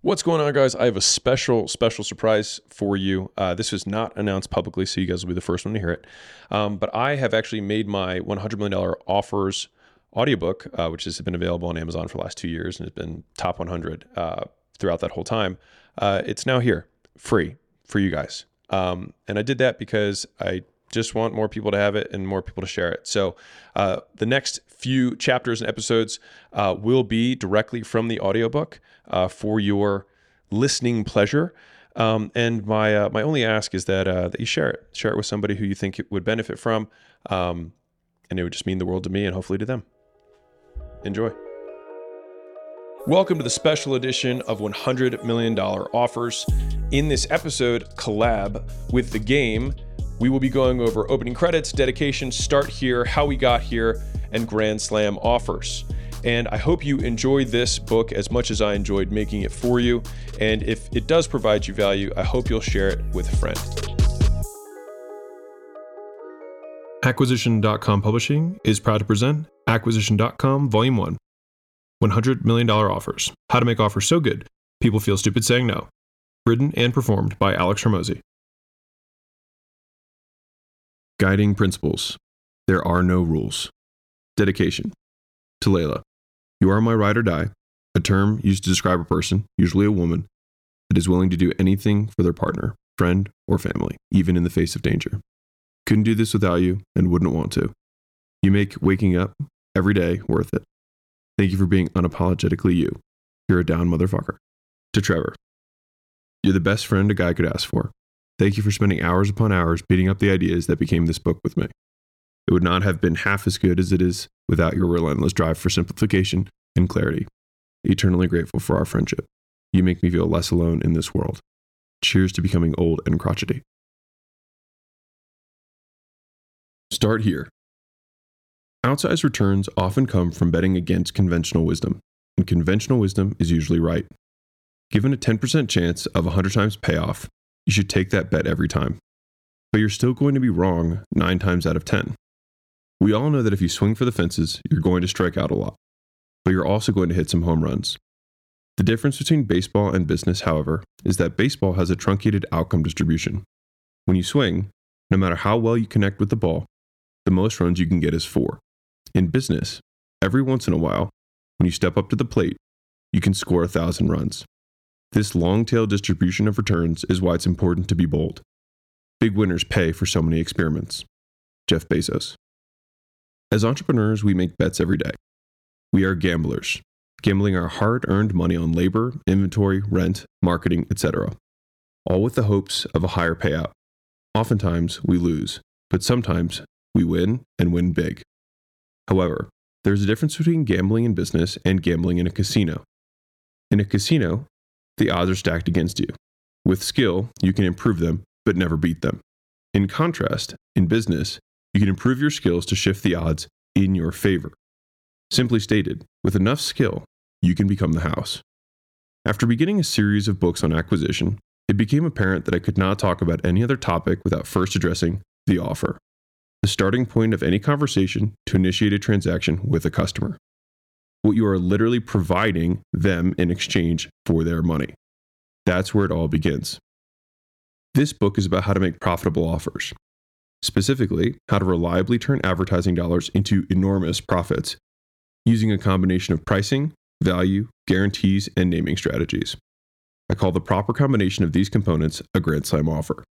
What's going on, guys? I have a special, special surprise for you. Uh, this was not announced publicly, so you guys will be the first one to hear it. Um, but I have actually made my $100 million offers audiobook, uh, which has been available on Amazon for the last two years and has been top 100 uh, throughout that whole time. Uh, it's now here, free for you guys. Um, and I did that because I just want more people to have it and more people to share it. So uh, the next few chapters and episodes uh, will be directly from the audiobook uh, for your listening pleasure. Um, and my uh, my only ask is that uh, that you share it, share it with somebody who you think it would benefit from, um, and it would just mean the world to me and hopefully to them. Enjoy. Welcome to the special edition of $100 million offers. In this episode, collab with the game we will be going over opening credits, dedication, start here, how we got here, and Grand Slam offers. And I hope you enjoyed this book as much as I enjoyed making it for you. And if it does provide you value, I hope you'll share it with a friend. Acquisition.com Publishing is proud to present Acquisition.com Volume 1 $100 million offers. How to make offers so good, people feel stupid saying no. Written and performed by Alex Hormozi. Guiding principles. There are no rules. Dedication. To Layla. You are my ride or die, a term used to describe a person, usually a woman, that is willing to do anything for their partner, friend, or family, even in the face of danger. Couldn't do this without you and wouldn't want to. You make waking up every day worth it. Thank you for being unapologetically you. You're a down motherfucker. To Trevor. You're the best friend a guy could ask for. Thank you for spending hours upon hours beating up the ideas that became this book with me. It would not have been half as good as it is without your relentless drive for simplification and clarity. Eternally grateful for our friendship. You make me feel less alone in this world. Cheers to becoming old and crotchety. Start here. Outsized returns often come from betting against conventional wisdom, and conventional wisdom is usually right. Given a 10% chance of 100 times payoff, you should take that bet every time. But you're still going to be wrong nine times out of 10. We all know that if you swing for the fences, you're going to strike out a lot, but you're also going to hit some home runs. The difference between baseball and business, however, is that baseball has a truncated outcome distribution. When you swing, no matter how well you connect with the ball, the most runs you can get is four. In business, every once in a while, when you step up to the plate, you can score a thousand runs. This long tail distribution of returns is why it's important to be bold. Big winners pay for so many experiments. Jeff Bezos. As entrepreneurs, we make bets every day. We are gamblers, gambling our hard earned money on labor, inventory, rent, marketing, etc., all with the hopes of a higher payout. Oftentimes, we lose, but sometimes we win and win big. However, there's a difference between gambling in business and gambling in a casino. In a casino, the odds are stacked against you. With skill, you can improve them, but never beat them. In contrast, in business, you can improve your skills to shift the odds in your favor. Simply stated, with enough skill, you can become the house. After beginning a series of books on acquisition, it became apparent that I could not talk about any other topic without first addressing the offer, the starting point of any conversation to initiate a transaction with a customer what you are literally providing them in exchange for their money. That's where it all begins. This book is about how to make profitable offers, specifically, how to reliably turn advertising dollars into enormous profits using a combination of pricing, value, guarantees, and naming strategies. I call the proper combination of these components a Grand Slam offer.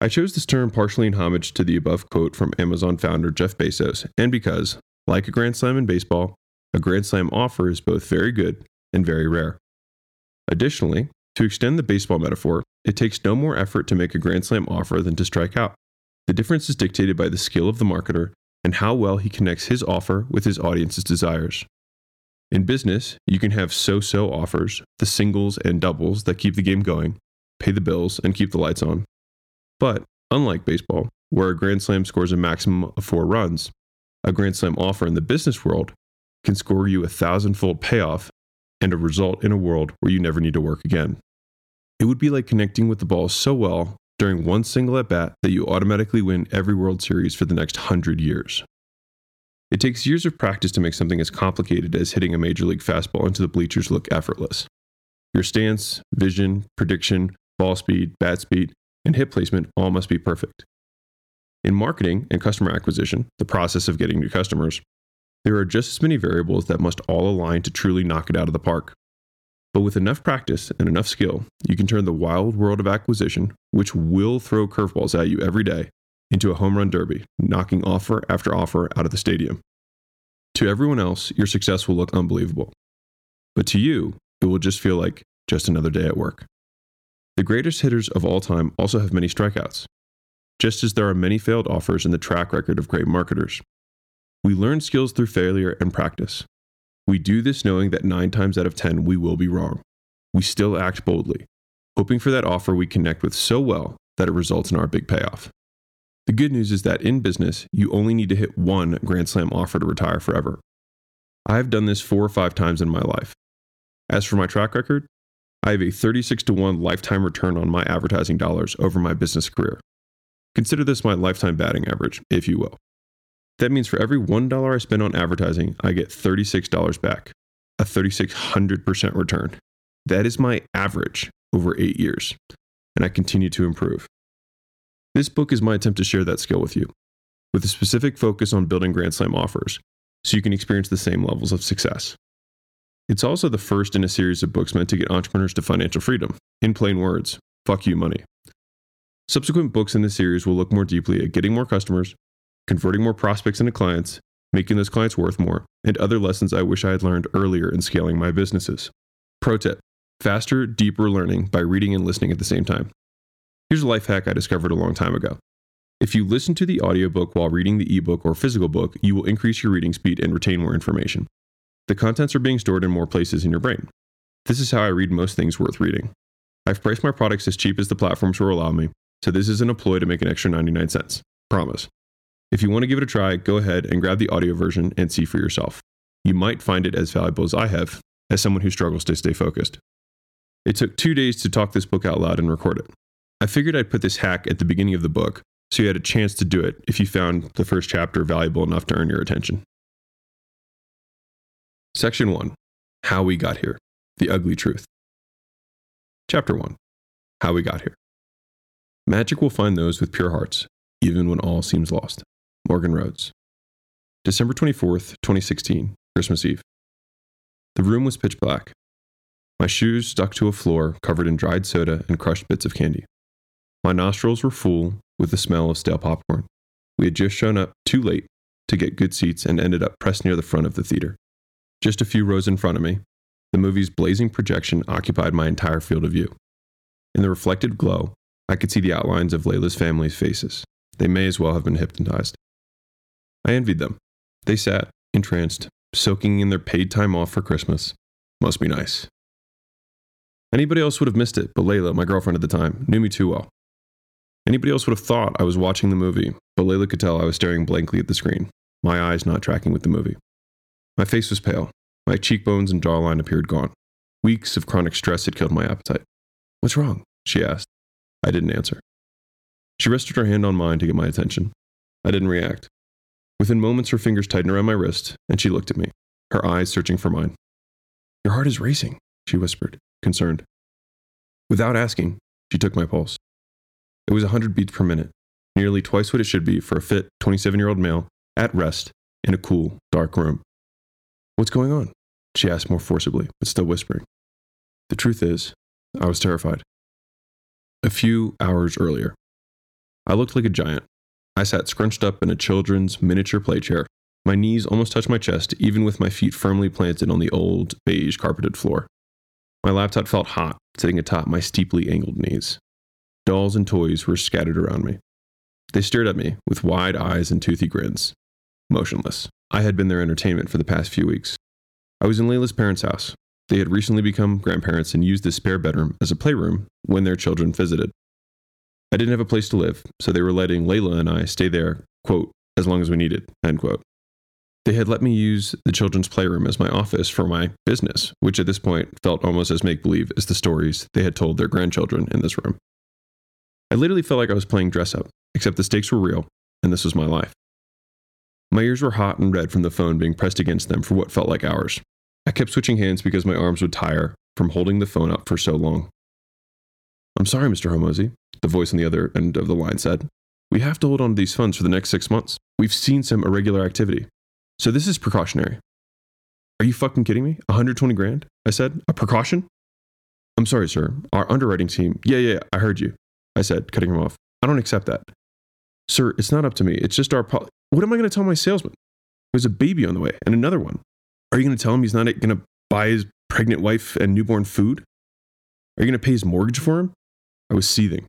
I chose this term partially in homage to the above quote from Amazon founder Jeff Bezos, and because, like a Grand Slam in baseball, a Grand Slam offer is both very good and very rare. Additionally, to extend the baseball metaphor, it takes no more effort to make a Grand Slam offer than to strike out. The difference is dictated by the skill of the marketer and how well he connects his offer with his audience's desires. In business, you can have so so offers, the singles and doubles that keep the game going, pay the bills, and keep the lights on. But, unlike baseball, where a Grand Slam scores a maximum of four runs, a Grand Slam offer in the business world can score you a thousandfold payoff and a result in a world where you never need to work again. It would be like connecting with the ball so well during one single at bat that you automatically win every World Series for the next hundred years. It takes years of practice to make something as complicated as hitting a major league fastball into the bleachers look effortless. Your stance, vision, prediction, ball speed, bat speed, and hip placement all must be perfect. In marketing and customer acquisition, the process of getting new customers, there are just as many variables that must all align to truly knock it out of the park. But with enough practice and enough skill, you can turn the wild world of acquisition, which will throw curveballs at you every day, into a home run derby, knocking offer after offer out of the stadium. To everyone else, your success will look unbelievable. But to you, it will just feel like just another day at work. The greatest hitters of all time also have many strikeouts, just as there are many failed offers in the track record of great marketers. We learn skills through failure and practice. We do this knowing that nine times out of 10 we will be wrong. We still act boldly, hoping for that offer we connect with so well that it results in our big payoff. The good news is that in business, you only need to hit one Grand Slam offer to retire forever. I have done this four or five times in my life. As for my track record, I have a 36 to 1 lifetime return on my advertising dollars over my business career. Consider this my lifetime batting average, if you will. That means for every $1 I spend on advertising, I get $36 back, a 3600% return. That is my average over eight years, and I continue to improve. This book is my attempt to share that skill with you, with a specific focus on building Grand Slam offers, so you can experience the same levels of success. It's also the first in a series of books meant to get entrepreneurs to financial freedom. In plain words, fuck you money. Subsequent books in the series will look more deeply at getting more customers, converting more prospects into clients, making those clients worth more, and other lessons I wish I had learned earlier in scaling my businesses. Pro tip faster, deeper learning by reading and listening at the same time. Here's a life hack I discovered a long time ago. If you listen to the audiobook while reading the ebook or physical book, you will increase your reading speed and retain more information. The contents are being stored in more places in your brain. This is how I read most things worth reading. I've priced my products as cheap as the platforms will allow me, so this isn't a ploy to make an extra 99 cents. Promise. If you want to give it a try, go ahead and grab the audio version and see for yourself. You might find it as valuable as I have, as someone who struggles to stay focused. It took two days to talk this book out loud and record it. I figured I'd put this hack at the beginning of the book so you had a chance to do it if you found the first chapter valuable enough to earn your attention. Section 1 How We Got Here The Ugly Truth. Chapter 1 How We Got Here. Magic will find those with pure hearts, even when all seems lost. Morgan Rhodes. December 24th, 2016, Christmas Eve. The room was pitch black. My shoes stuck to a floor covered in dried soda and crushed bits of candy. My nostrils were full with the smell of stale popcorn. We had just shown up too late to get good seats and ended up pressed near the front of the theater. Just a few rows in front of me, the movie's blazing projection occupied my entire field of view. In the reflected glow, I could see the outlines of Layla's family's faces. They may as well have been hypnotized. I envied them. They sat, entranced, soaking in their paid time off for Christmas. Must be nice. Anybody else would have missed it, but Layla, my girlfriend at the time, knew me too well. Anybody else would have thought I was watching the movie, but Layla could tell I was staring blankly at the screen, my eyes not tracking with the movie. My face was pale. My cheekbones and jawline appeared gone. Weeks of chronic stress had killed my appetite. What's wrong? she asked. I didn't answer. She rested her hand on mine to get my attention. I didn't react. Within moments, her fingers tightened around my wrist, and she looked at me, her eyes searching for mine. Your heart is racing, she whispered, concerned. Without asking, she took my pulse. It was a 100 beats per minute, nearly twice what it should be for a fit 27 year old male at rest in a cool, dark room. What's going on? She asked more forcibly, but still whispering. The truth is, I was terrified. A few hours earlier, I looked like a giant. I sat scrunched up in a children's miniature playchair. My knees almost touched my chest, even with my feet firmly planted on the old, beige carpeted floor. My laptop felt hot, sitting atop my steeply angled knees. Dolls and toys were scattered around me. They stared at me with wide eyes and toothy grins. Motionless. I had been their entertainment for the past few weeks. I was in Layla's parents' house. They had recently become grandparents and used the spare bedroom as a playroom when their children visited. I didn't have a place to live, so they were letting Layla and I stay there, quote, as long as we needed, end quote. They had let me use the children's playroom as my office for my business, which at this point felt almost as make believe as the stories they had told their grandchildren in this room. I literally felt like I was playing dress up, except the stakes were real, and this was my life. My ears were hot and red from the phone being pressed against them for what felt like hours. I kept switching hands because my arms would tire from holding the phone up for so long. I'm sorry, Mr. Hormozi, the voice on the other end of the line said. We have to hold on to these funds for the next six months. We've seen some irregular activity. So this is precautionary. Are you fucking kidding me? 120 grand? I said. A precaution? I'm sorry, sir. Our underwriting team. Yeah, yeah, I heard you. I said, cutting him off. I don't accept that. Sir, it's not up to me. It's just our. Po- what am I going to tell my salesman? There's a baby on the way and another one. Are you going to tell him he's not going to buy his pregnant wife and newborn food? Are you going to pay his mortgage for him? I was seething.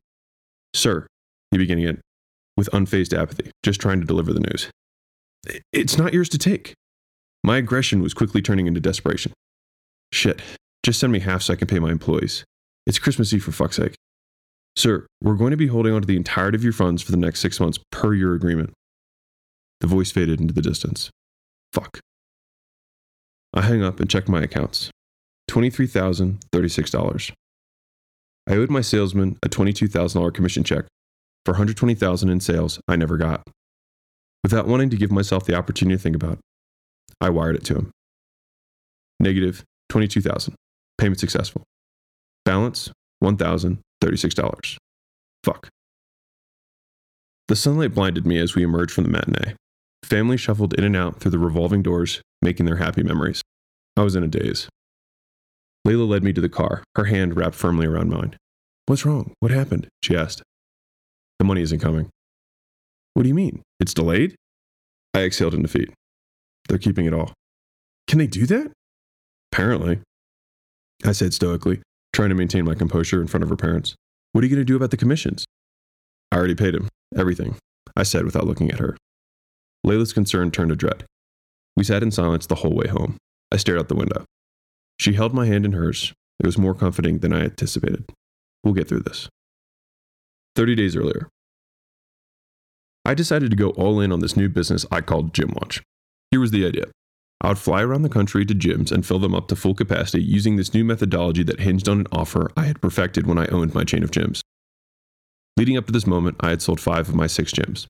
Sir, he began again, with unfazed apathy, just trying to deliver the news. It's not yours to take. My aggression was quickly turning into desperation. Shit, just send me half so I can pay my employees. It's Christmas Eve for fuck's sake. Sir, we're going to be holding on to the entirety of your funds for the next six months per your agreement. The voice faded into the distance. Fuck. I hung up and checked my accounts. $23,036. I owed my salesman a $22,000 commission check for $120,000 in sales I never got. Without wanting to give myself the opportunity to think about it, I wired it to him. Negative Negative $22,000. Payment successful. Balance $1,036. Fuck. The sunlight blinded me as we emerged from the matinee. Family shuffled in and out through the revolving doors, making their happy memories. I was in a daze. Layla led me to the car, her hand wrapped firmly around mine. What's wrong? What happened? She asked. The money isn't coming. What do you mean? It's delayed? I exhaled in defeat. They're keeping it all. Can they do that? Apparently. I said stoically, trying to maintain my composure in front of her parents. What are you going to do about the commissions? I already paid him. Everything, I said without looking at her. Layla's concern turned to dread. We sat in silence the whole way home. I stared out the window. She held my hand in hers. It was more comforting than I anticipated. We'll get through this. 30 days earlier, I decided to go all in on this new business I called Gym Launch. Here was the idea I would fly around the country to gyms and fill them up to full capacity using this new methodology that hinged on an offer I had perfected when I owned my chain of gyms. Leading up to this moment, I had sold five of my six gyms.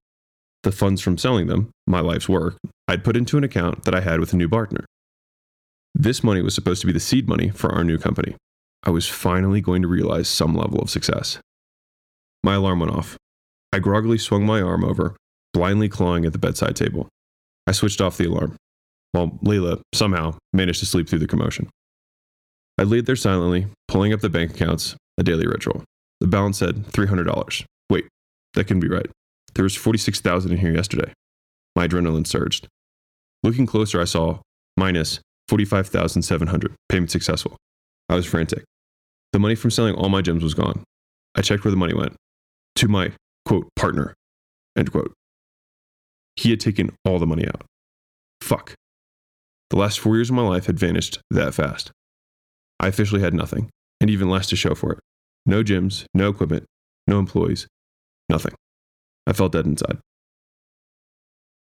The funds from selling them, my life's work, I'd put into an account that I had with a new partner. This money was supposed to be the seed money for our new company. I was finally going to realize some level of success. My alarm went off. I groggily swung my arm over, blindly clawing at the bedside table. I switched off the alarm, while Layla somehow managed to sleep through the commotion. I laid there silently, pulling up the bank accounts, a daily ritual. The balance said $300. Wait, that couldn't be right. There was 46,000 in here yesterday. My adrenaline surged. Looking closer, I saw minus 45,700. Payment successful. I was frantic. The money from selling all my gems was gone. I checked where the money went. To my, quote, partner, end quote. He had taken all the money out. Fuck. The last four years of my life had vanished that fast. I officially had nothing, and even less to show for it. No gyms, no equipment, no employees, nothing. I felt dead inside.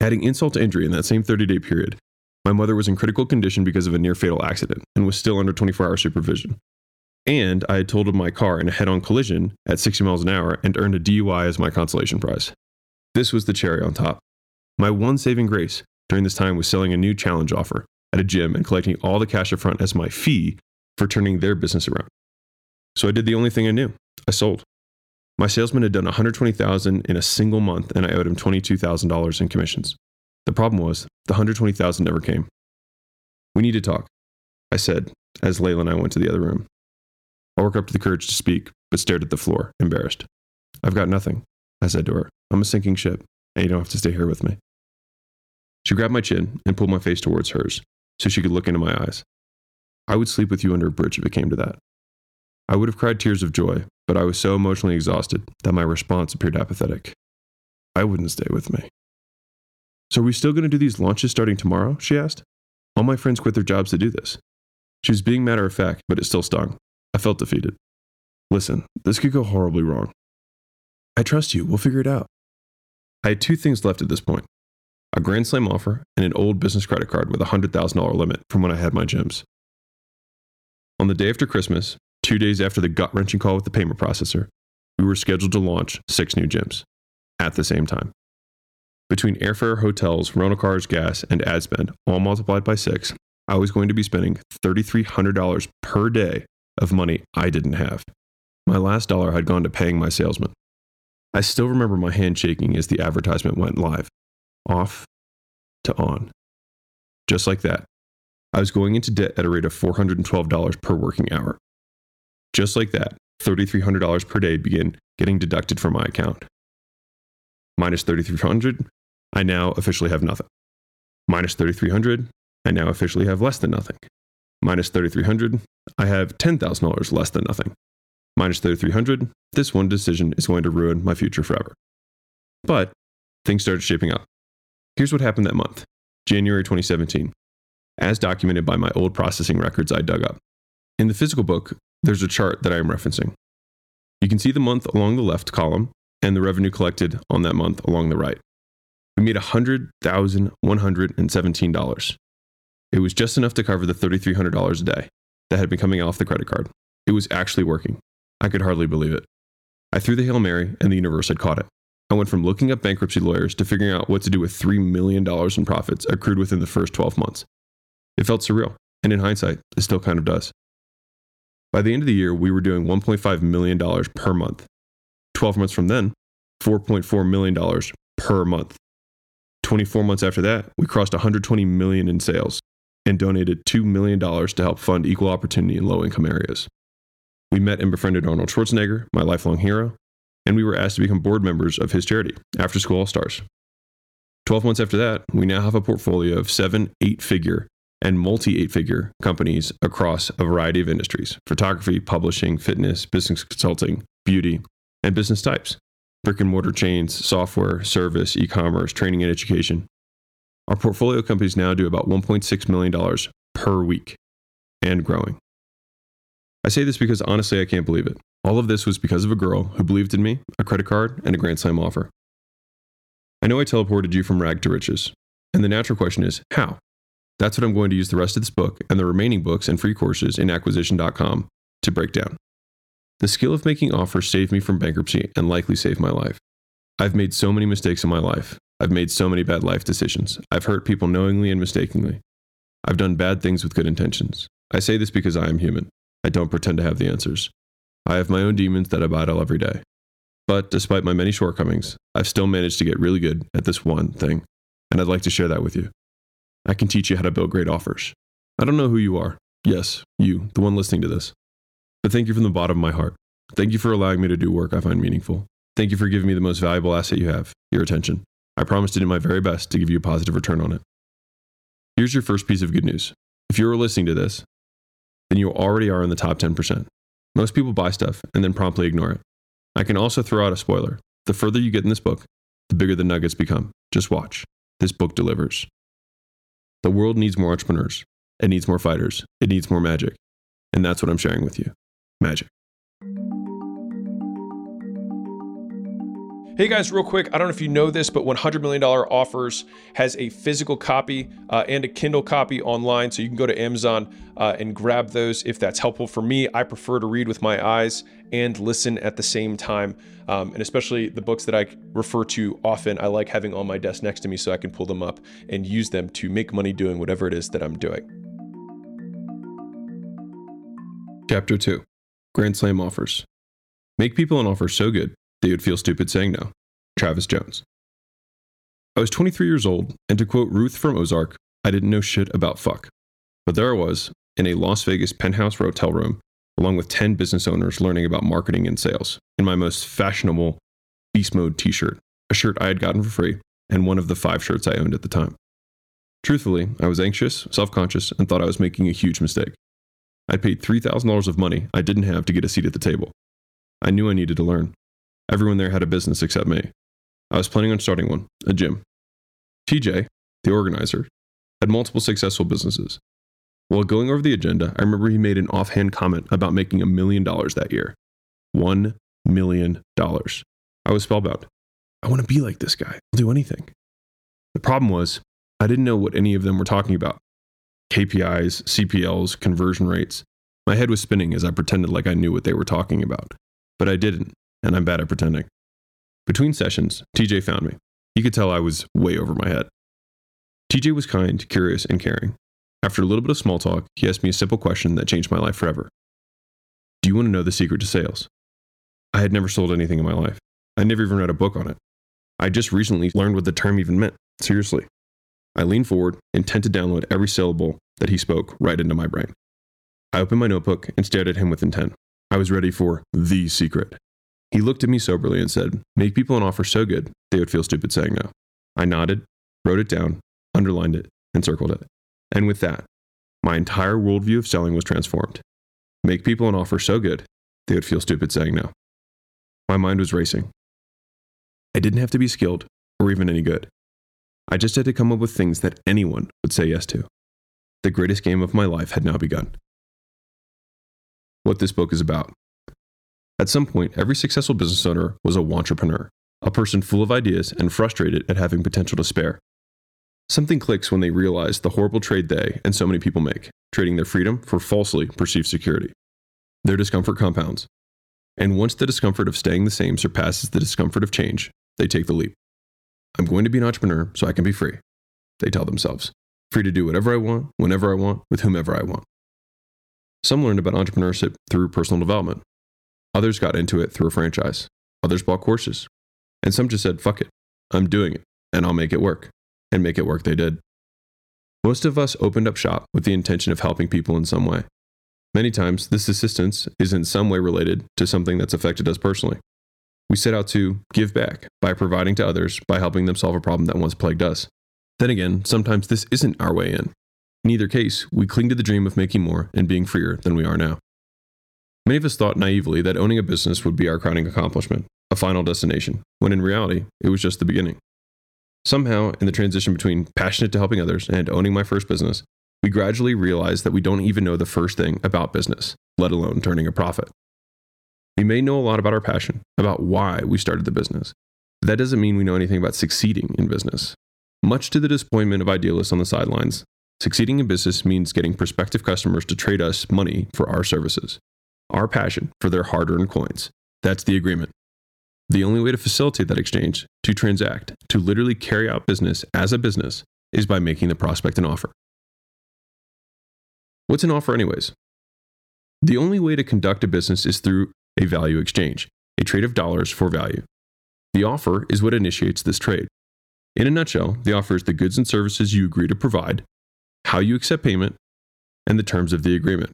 Adding insult to injury in that same 30 day period, my mother was in critical condition because of a near fatal accident and was still under 24 hour supervision. And I had totaled my car in a head on collision at 60 miles an hour and earned a DUI as my consolation prize. This was the cherry on top. My one saving grace during this time was selling a new challenge offer at a gym and collecting all the cash up front as my fee for turning their business around. So I did the only thing I knew. I sold. My salesman had done 120,000 in a single month and I owed him $22,000 in commissions. The problem was, the 120,000 never came. We need to talk, I said as Layla and I went to the other room. I worked up to the courage to speak, but stared at the floor, embarrassed. I've got nothing, I said to her. I'm a sinking ship, and you don't have to stay here with me. She grabbed my chin and pulled my face towards hers so she could look into my eyes. I would sleep with you under a bridge if it came to that. I would have cried tears of joy, but I was so emotionally exhausted that my response appeared apathetic. I wouldn't stay with me. So are we still going to do these launches starting tomorrow? She asked. All my friends quit their jobs to do this. She was being matter of fact, but it still stung. I felt defeated. Listen, this could go horribly wrong. I trust you. We'll figure it out. I had two things left at this point a Grand Slam offer and an old business credit card with a $100,000 limit from when I had my gyms. On the day after Christmas, two days after the gut wrenching call with the payment processor, we were scheduled to launch six new gyms at the same time. Between airfare, hotels, rental cars, gas, and ad spend, all multiplied by six, I was going to be spending $3,300 per day of money I didn't have. My last dollar had gone to paying my salesman. I still remember my hand shaking as the advertisement went live. Off to on. Just like that. I was going into debt at a rate of $412 per working hour. Just like that, $3,300 per day began getting deducted from my account. Minus 3,300, I now officially have nothing. Minus 3,300, I now officially have less than nothing. Minus 3,300, I have $10,000 less than nothing. Minus 3,300, this one decision is going to ruin my future forever. But things started shaping up. Here's what happened that month January 2017, as documented by my old processing records I dug up. In the physical book, there's a chart that I am referencing. You can see the month along the left column and the revenue collected on that month along the right. We made $100,117. It was just enough to cover the $3,300 a day that had been coming off the credit card. It was actually working. I could hardly believe it. I threw the Hail Mary, and the universe had caught it. I went from looking up bankruptcy lawyers to figuring out what to do with $3 million in profits accrued within the first 12 months. It felt surreal, and in hindsight, it still kind of does. By the end of the year, we were doing $1.5 million per month. 12 months from then, $4.4 million per month. 24 months after that, we crossed 120 million in sales and donated $2 million to help fund equal opportunity in low income areas. We met and befriended Arnold Schwarzenegger, my lifelong hero, and we were asked to become board members of his charity, After School All Stars. 12 months after that, we now have a portfolio of seven eight figure and multi eight figure companies across a variety of industries photography, publishing, fitness, business consulting, beauty, and business types brick and mortar chains, software, service, e commerce, training, and education. Our portfolio companies now do about $1.6 million per week and growing. I say this because honestly, I can't believe it. All of this was because of a girl who believed in me, a credit card, and a Grand Slam offer. I know I teleported you from rag to riches, and the natural question is how? That's what I'm going to use the rest of this book and the remaining books and free courses in acquisition.com to break down. The skill of making offers saved me from bankruptcy and likely saved my life. I've made so many mistakes in my life. I've made so many bad life decisions. I've hurt people knowingly and mistakenly. I've done bad things with good intentions. I say this because I am human. I don't pretend to have the answers. I have my own demons that I battle every day. But despite my many shortcomings, I've still managed to get really good at this one thing, and I'd like to share that with you. I can teach you how to build great offers. I don't know who you are. Yes, you, the one listening to this. Thank you from the bottom of my heart. Thank you for allowing me to do work I find meaningful. Thank you for giving me the most valuable asset you have your attention. I promise to do my very best to give you a positive return on it. Here's your first piece of good news. If you are listening to this, then you already are in the top 10%. Most people buy stuff and then promptly ignore it. I can also throw out a spoiler. The further you get in this book, the bigger the nuggets become. Just watch. This book delivers. The world needs more entrepreneurs. It needs more fighters. It needs more magic. And that's what I'm sharing with you magic. Hey guys, real quick, I don't know if you know this, but $100 million offers has a physical copy uh, and a Kindle copy online. So you can go to Amazon uh, and grab those if that's helpful. For me, I prefer to read with my eyes and listen at the same time. Um, and especially the books that I refer to often, I like having on my desk next to me so I can pull them up and use them to make money doing whatever it is that I'm doing. Chapter 2 Grand Slam Offers Make people an offer so good that you'd feel stupid saying no. Travis Jones. I was 23 years old, and to quote Ruth from Ozark, I didn't know shit about fuck. But there I was, in a Las Vegas penthouse hotel room, along with 10 business owners learning about marketing and sales, in my most fashionable Beast Mode t shirt, a shirt I had gotten for free, and one of the five shirts I owned at the time. Truthfully, I was anxious, self conscious, and thought I was making a huge mistake. I'd paid $3,000 of money I didn't have to get a seat at the table. I knew I needed to learn. Everyone there had a business except me. I was planning on starting one, a gym. TJ, the organizer, had multiple successful businesses. While going over the agenda, I remember he made an offhand comment about making a million dollars that year. One million dollars. I was spellbound. I want to be like this guy. I'll do anything. The problem was, I didn't know what any of them were talking about KPIs, CPLs, conversion rates. My head was spinning as I pretended like I knew what they were talking about. But I didn't and I'm bad at pretending. Between sessions, TJ found me. He could tell I was way over my head. TJ was kind, curious, and caring. After a little bit of small talk, he asked me a simple question that changed my life forever. Do you want to know the secret to sales? I had never sold anything in my life. I never even read a book on it. I just recently learned what the term even meant. Seriously. I leaned forward, intent to download every syllable that he spoke right into my brain. I opened my notebook and stared at him with intent. I was ready for the secret. He looked at me soberly and said, Make people an offer so good they would feel stupid saying no. I nodded, wrote it down, underlined it, and circled it. And with that, my entire worldview of selling was transformed. Make people an offer so good they would feel stupid saying no. My mind was racing. I didn't have to be skilled or even any good. I just had to come up with things that anyone would say yes to. The greatest game of my life had now begun. What this book is about. At some point, every successful business owner was a entrepreneur, a person full of ideas and frustrated at having potential to spare. Something clicks when they realize the horrible trade they and so many people make, trading their freedom for falsely perceived security. Their discomfort compounds. And once the discomfort of staying the same surpasses the discomfort of change, they take the leap. I'm going to be an entrepreneur so I can be free, they tell themselves. Free to do whatever I want, whenever I want, with whomever I want. Some learned about entrepreneurship through personal development. Others got into it through a franchise. Others bought courses. And some just said, fuck it, I'm doing it, and I'll make it work. And make it work they did. Most of us opened up shop with the intention of helping people in some way. Many times, this assistance is in some way related to something that's affected us personally. We set out to give back by providing to others by helping them solve a problem that once plagued us. Then again, sometimes this isn't our way in. In either case, we cling to the dream of making more and being freer than we are now. Many of us thought naively that owning a business would be our crowning accomplishment, a final destination, when in reality, it was just the beginning. Somehow, in the transition between passionate to helping others and owning my first business, we gradually realized that we don't even know the first thing about business, let alone turning a profit. We may know a lot about our passion, about why we started the business, but that doesn't mean we know anything about succeeding in business. Much to the disappointment of idealists on the sidelines, succeeding in business means getting prospective customers to trade us money for our services, our passion for their hard earned coins. That's the agreement. The only way to facilitate that exchange, to transact, to literally carry out business as a business, is by making the prospect an offer. What's an offer, anyways? The only way to conduct a business is through a value exchange, a trade of dollars for value. The offer is what initiates this trade. In a nutshell, the offer is the goods and services you agree to provide, how you accept payment, and the terms of the agreement.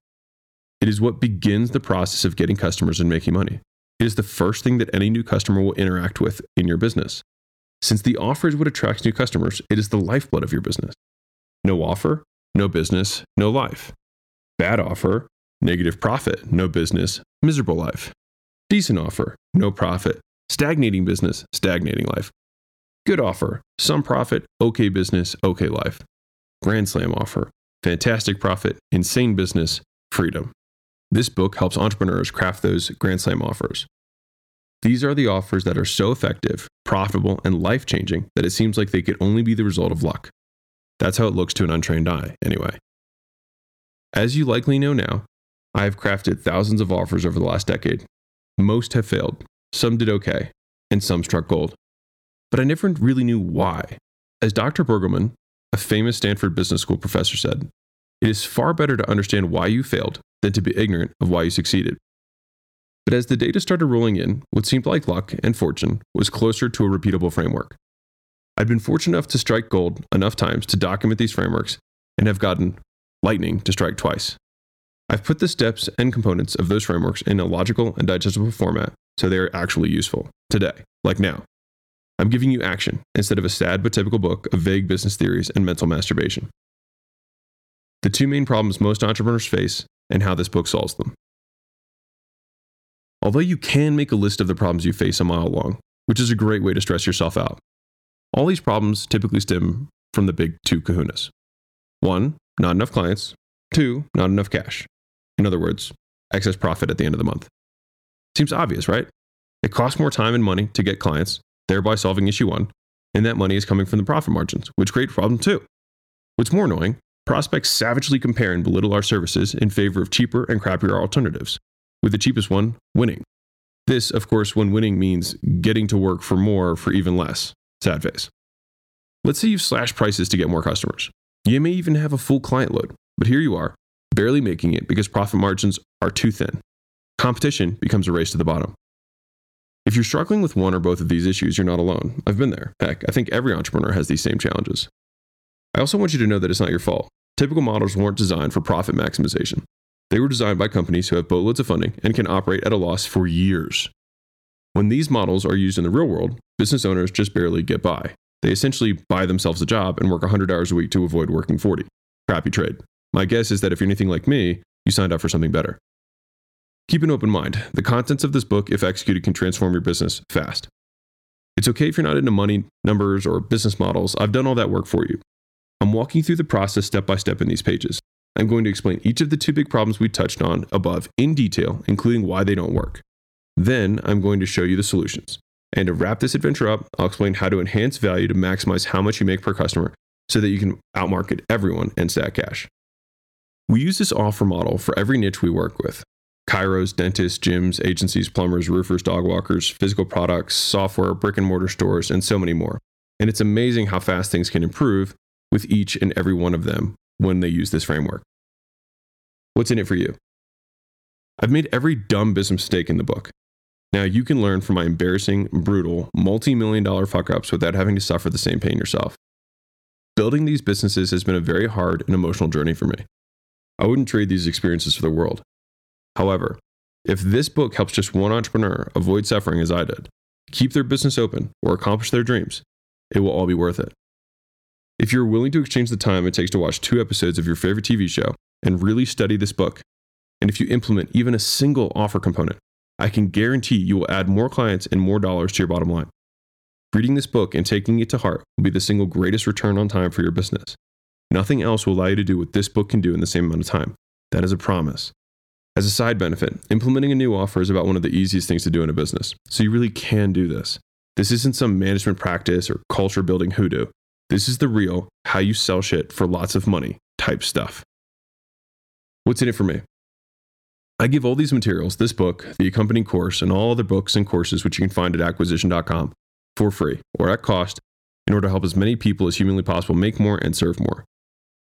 It is what begins the process of getting customers and making money. It is the first thing that any new customer will interact with in your business. Since the offer is what attracts new customers, it is the lifeblood of your business. No offer, no business, no life. Bad offer, negative profit, no business, miserable life. Decent offer, no profit, stagnating business, stagnating life. Good offer, some profit, okay business, okay life. Grand slam offer, fantastic profit, insane business, freedom. This book helps entrepreneurs craft those grand slam offers. These are the offers that are so effective, profitable, and life changing that it seems like they could only be the result of luck. That's how it looks to an untrained eye, anyway. As you likely know now, I have crafted thousands of offers over the last decade. Most have failed, some did okay, and some struck gold. But I never really knew why. As Dr. Burgelman, a famous Stanford Business School professor, said, it is far better to understand why you failed than to be ignorant of why you succeeded. But as the data started rolling in, what seemed like luck and fortune was closer to a repeatable framework. I'd been fortunate enough to strike gold enough times to document these frameworks and have gotten lightning to strike twice. I've put the steps and components of those frameworks in a logical and digestible format so they are actually useful today, like now. I'm giving you action instead of a sad but typical book of vague business theories and mental masturbation. The two main problems most entrepreneurs face and how this book solves them. Although you can make a list of the problems you face a mile long, which is a great way to stress yourself out, all these problems typically stem from the big two kahunas. One, not enough clients. Two, not enough cash. In other words, excess profit at the end of the month. Seems obvious, right? It costs more time and money to get clients, thereby solving issue one, and that money is coming from the profit margins, which create problem two. What's more annoying, prospects savagely compare and belittle our services in favor of cheaper and crappier alternatives, with the cheapest one winning. This, of course, when winning means getting to work for more for even less. Sad face. Let's say you've slashed prices to get more customers. You may even have a full client load, but here you are, barely making it because profit margins are too thin. Competition becomes a race to the bottom. If you're struggling with one or both of these issues, you're not alone. I've been there. Heck, I think every entrepreneur has these same challenges. I also want you to know that it's not your fault. Typical models weren't designed for profit maximization. They were designed by companies who have boatloads of funding and can operate at a loss for years. When these models are used in the real world, business owners just barely get by. They essentially buy themselves a job and work 100 hours a week to avoid working 40. Crappy trade. My guess is that if you're anything like me, you signed up for something better. Keep an open mind. The contents of this book, if executed, can transform your business fast. It's okay if you're not into money, numbers, or business models. I've done all that work for you. I'm walking through the process step by step in these pages. I'm going to explain each of the two big problems we touched on above in detail, including why they don't work. Then I'm going to show you the solutions. And to wrap this adventure up, I'll explain how to enhance value to maximize how much you make per customer so that you can outmarket everyone and stack cash. We use this offer model for every niche we work with chiros, dentists, gyms, agencies, plumbers, roofers, dog walkers, physical products, software, brick and mortar stores, and so many more. And it's amazing how fast things can improve with each and every one of them when they use this framework. What's in it for you? I've made every dumb business mistake in the book. Now you can learn from my embarrassing, brutal, multi million dollar fuck ups without having to suffer the same pain yourself. Building these businesses has been a very hard and emotional journey for me. I wouldn't trade these experiences for the world. However, if this book helps just one entrepreneur avoid suffering as I did, keep their business open, or accomplish their dreams, it will all be worth it. If you're willing to exchange the time it takes to watch two episodes of your favorite TV show and really study this book, and if you implement even a single offer component, I can guarantee you will add more clients and more dollars to your bottom line. Reading this book and taking it to heart will be the single greatest return on time for your business. Nothing else will allow you to do what this book can do in the same amount of time. That is a promise. As a side benefit, implementing a new offer is about one of the easiest things to do in a business. So you really can do this. This isn't some management practice or culture building hoodoo. This is the real, how you sell shit for lots of money type stuff. What's in it for me? I give all these materials, this book, the accompanying course, and all other books and courses which you can find at acquisition.com for free or at cost in order to help as many people as humanly possible make more and serve more.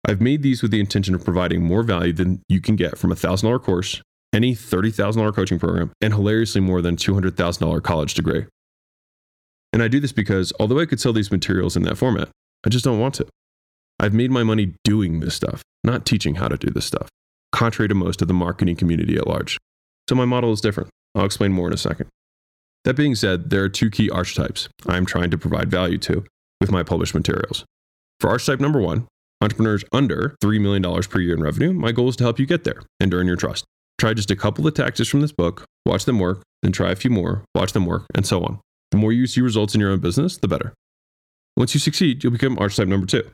I've made these with the intention of providing more value than you can get from a $1,000 course, any $30,000 coaching program, and hilariously more than $200,000 college degree. And I do this because although I could sell these materials in that format, I just don't want to. I've made my money doing this stuff, not teaching how to do this stuff, contrary to most of the marketing community at large. So my model is different. I'll explain more in a second. That being said, there are two key archetypes I'm trying to provide value to with my published materials. For archetype number one, entrepreneurs under $3 million per year in revenue, my goal is to help you get there and earn your trust. Try just a couple of tactics from this book, watch them work, then try a few more, watch them work, and so on. The more you see results in your own business, the better. Once you succeed, you'll become archetype number two.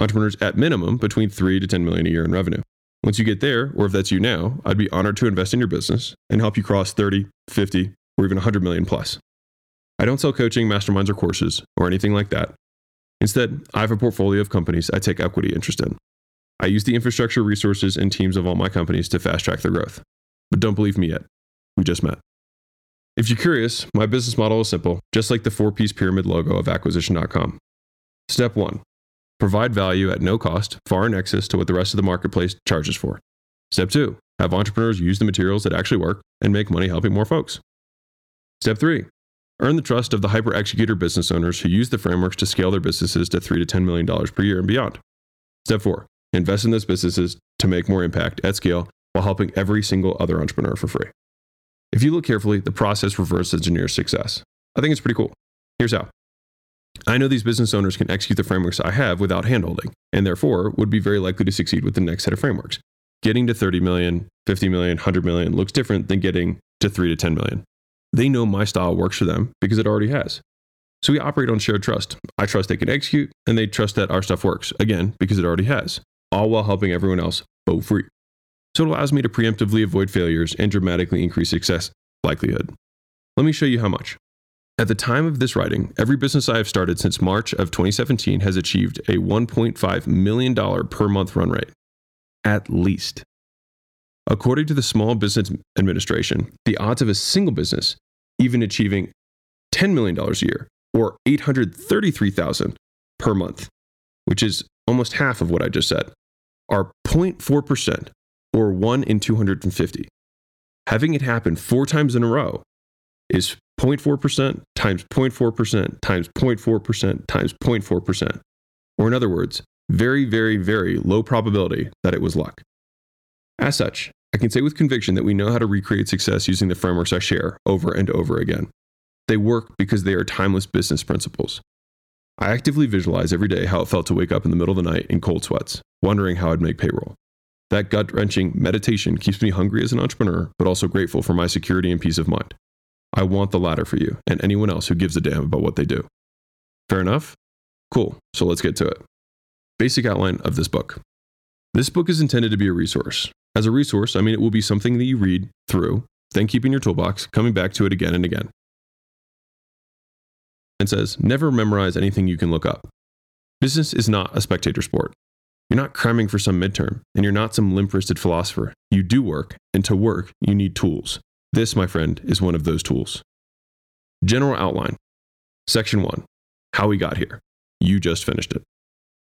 Entrepreneurs at minimum between 3 to 10 million a year in revenue. Once you get there, or if that's you now, I'd be honored to invest in your business and help you cross 30, 50, or even 100 million plus. I don't sell coaching, masterminds, or courses, or anything like that. Instead, I have a portfolio of companies I take equity interest in. I use the infrastructure, resources, and teams of all my companies to fast track their growth. But don't believe me yet. We just met. If you're curious, my business model is simple, just like the four piece pyramid logo of acquisition.com. Step one provide value at no cost, far in excess to what the rest of the marketplace charges for. Step two have entrepreneurs use the materials that actually work and make money helping more folks. Step three earn the trust of the hyper executor business owners who use the frameworks to scale their businesses to 3 to $10 million per year and beyond. Step four invest in those businesses to make more impact at scale while helping every single other entrepreneur for free. If you look carefully, the process reverse engineers success. I think it's pretty cool. Here's how. I know these business owners can execute the frameworks I have without handholding, and therefore would be very likely to succeed with the next set of frameworks. Getting to 30 million, 50 million, 100 million looks different than getting to 3 to 10 million. They know my style works for them because it already has. So we operate on shared trust. I trust they can execute, and they trust that our stuff works, again, because it already has, all while helping everyone else vote free. So it allows me to preemptively avoid failures and dramatically increase success likelihood. Let me show you how much. At the time of this writing, every business I have started since March of 2017 has achieved a $1.5 million per month run rate. At least. According to the Small Business Administration, the odds of a single business even achieving $10 million a year or 833,000 per month, which is almost half of what I just said, are 0.4% or 1 in 250. having it happen four times in a row is 0.4% times 0.4% times 0.4% times 0.4%. Or, in other words, very, very, very low probability that it was luck. As such, I can say with conviction that we know how to recreate success using the frameworks I share over and over again. They work because they are timeless business principles. I actively visualize every day how it felt to wake up in the middle of the night in cold sweats, wondering how I'd make payroll. That gut wrenching meditation keeps me hungry as an entrepreneur, but also grateful for my security and peace of mind. I want the latter for you and anyone else who gives a damn about what they do. Fair enough? Cool, so let's get to it. Basic outline of this book. This book is intended to be a resource. As a resource, I mean it will be something that you read through, then keep in your toolbox, coming back to it again and again. And says, never memorize anything you can look up. Business is not a spectator sport. You're not cramming for some midterm, and you're not some limp wristed philosopher. You do work, and to work, you need tools. This, my friend, is one of those tools. General outline Section 1 How we got here. You just finished it.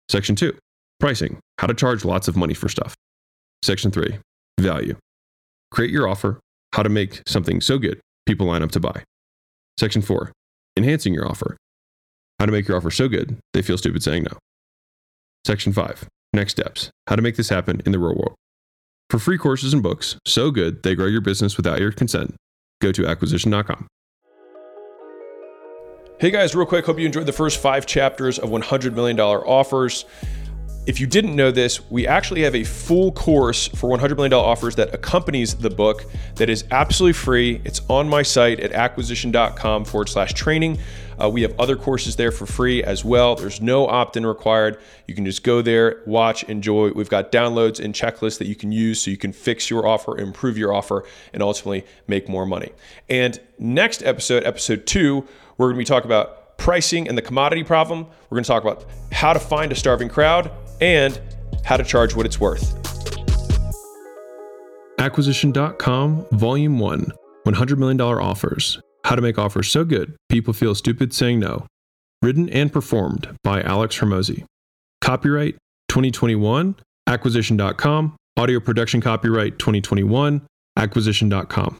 Section 2 Pricing How to charge lots of money for stuff. Section 3 Value Create your offer. How to make something so good people line up to buy. Section 4 Enhancing your offer. How to make your offer so good they feel stupid saying no. Section 5 Next steps. How to make this happen in the real world. For free courses and books so good they grow your business without your consent, go to acquisition.com. Hey guys, real quick, hope you enjoyed the first five chapters of $100 million offers. If you didn't know this, we actually have a full course for $100 million offers that accompanies the book that is absolutely free. It's on my site at acquisition.com forward slash training. Uh, we have other courses there for free as well. There's no opt in required. You can just go there, watch, enjoy. We've got downloads and checklists that you can use so you can fix your offer, improve your offer, and ultimately make more money. And next episode, episode two, we're going to be talking about pricing and the commodity problem. We're going to talk about how to find a starving crowd and how to charge what it's worth. Acquisition.com, Volume 1 $100 million offers. How to make offers so good people feel stupid saying no. Written and performed by Alex Hormozi. Copyright 2021, acquisition.com. Audio production copyright 2021, acquisition.com.